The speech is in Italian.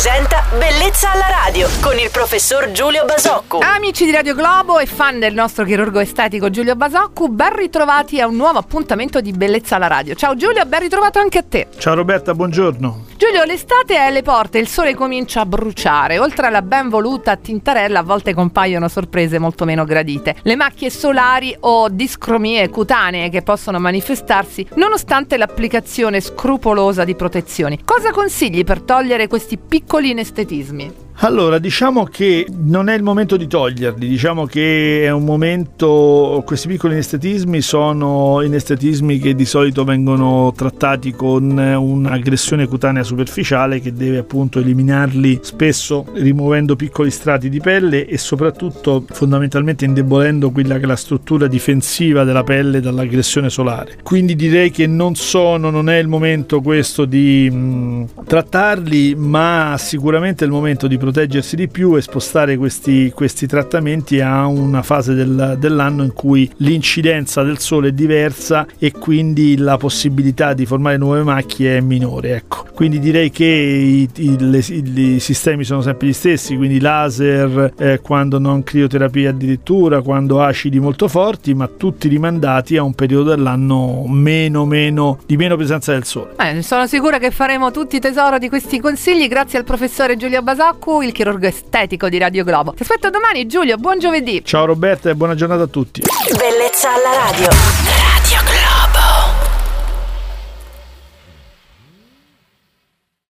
presenta Bellezza alla radio con il professor Giulio Basocco. Amici di Radio Globo e fan del nostro chirurgo estetico Giulio Basocco, ben ritrovati a un nuovo appuntamento di Bellezza alla radio. Ciao Giulio, ben ritrovato anche a te. Ciao Roberta, buongiorno. Giulio, l'estate è alle porte, il sole comincia a bruciare. Oltre alla ben voluta tintarella, a volte compaiono sorprese molto meno gradite. Le macchie solari o discromie cutanee che possono manifestarsi nonostante l'applicazione scrupolosa di protezioni. Cosa consigli per togliere questi piccoli inestetismi? Allora, diciamo che non è il momento di toglierli, diciamo che è un momento, questi piccoli inestetismi sono inestetismi che di solito vengono trattati con un'aggressione cutanea superficiale che deve appunto eliminarli spesso rimuovendo piccoli strati di pelle e soprattutto fondamentalmente indebolendo quella che è la struttura difensiva della pelle dall'aggressione solare. Quindi direi che non sono, non è il momento questo di mh, trattarli, ma sicuramente è il momento di proteggersi di più e spostare questi, questi trattamenti a una fase del, dell'anno in cui l'incidenza del sole è diversa e quindi la possibilità di formare nuove macchie è minore. Ecco. Quindi direi che i, i, le, i, sistemi sono sempre gli stessi, quindi laser, eh, quando non crioterapia addirittura, quando acidi molto forti, ma tutti rimandati a un periodo dell'anno meno, meno, di meno presenza del sole. Eh, sono sicura che faremo tutti tesoro di questi consigli grazie al professore Giulio Basaccu il chirurgo estetico di Radio Globo. Ti aspetto domani Giulio, buon giovedì. Ciao Roberta e buona giornata a tutti. Bellezza alla radio.